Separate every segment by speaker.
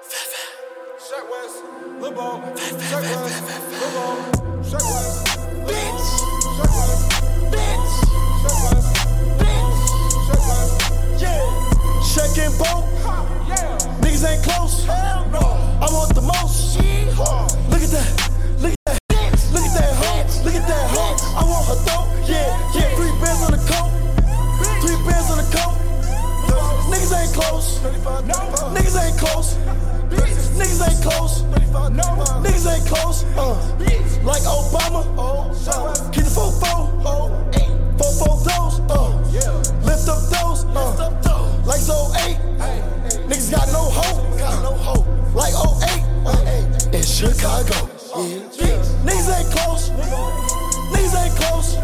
Speaker 1: Shaq West, Lil Shaq West, Lil Shaq West, bitch, Shaq West, bitch, Shaq West, bitch, Shaq West, yeah,
Speaker 2: Shaq and Bo,
Speaker 1: yeah,
Speaker 2: niggas ain't close.
Speaker 1: hell no,
Speaker 2: I want the most. Look at that, look at that, look at that hoe, look at that hoe. I want her throat, yeah, yeah. Three bands on the coat, three bands on the coat. Niggas ain't close, niggas ain't close, niggas ain't close,
Speaker 1: no,
Speaker 2: niggas ain't close. Uh, like Obama, keep the four four,
Speaker 1: oh, eight,
Speaker 2: four four those. Uh, lift up those, uh, like Zo eight.
Speaker 1: hey, hey,
Speaker 2: Niggas got no hope, like 08 uh, in Chicago. Niggas ain't close, niggas ain't close,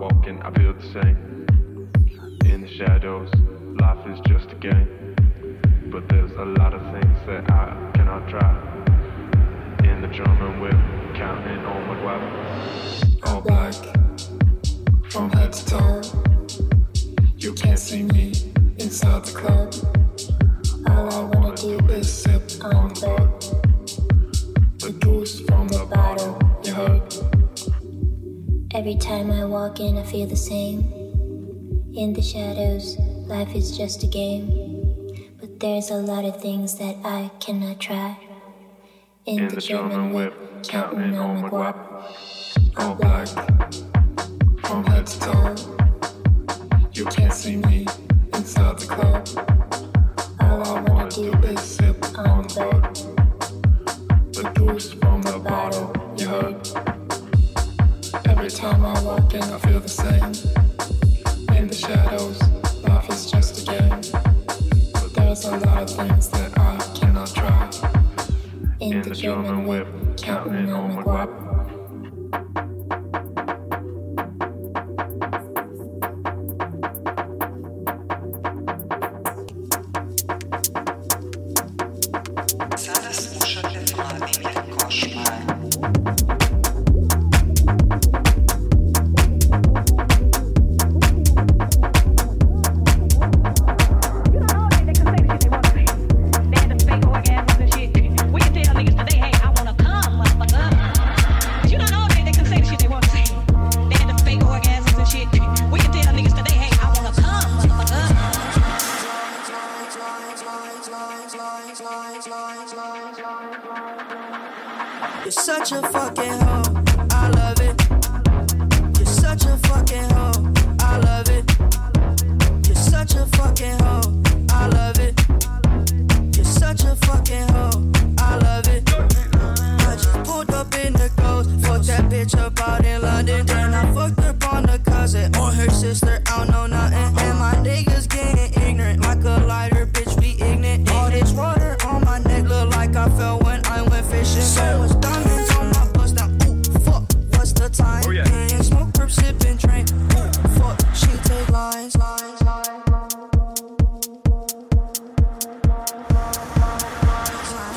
Speaker 2: walking. I
Speaker 3: feel In the shadows, life is just a game. But there's a lot of things that I cannot try. In, the, German whip, counting on my
Speaker 4: guap.
Speaker 3: All black,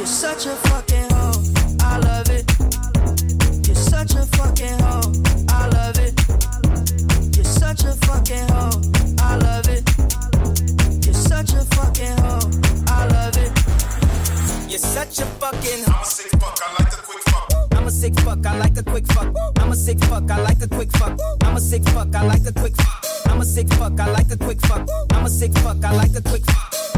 Speaker 2: You're such a fucking hoe. I love it. You're such a fucking hoe. I love it. You're such a fucking hoe. I love it. You're such a fucking hoe. I love it. You're such a fucking
Speaker 5: I'm a sick fuck, I like a quick fuck. I'm a sick fuck, I like a quick fuck. I'm a sick fuck, I like a quick fuck. I'm a sick fuck, I like a quick fuck. I'm a sick fuck, I like a quick fuck. I'm a sick fuck, I like a quick fuck.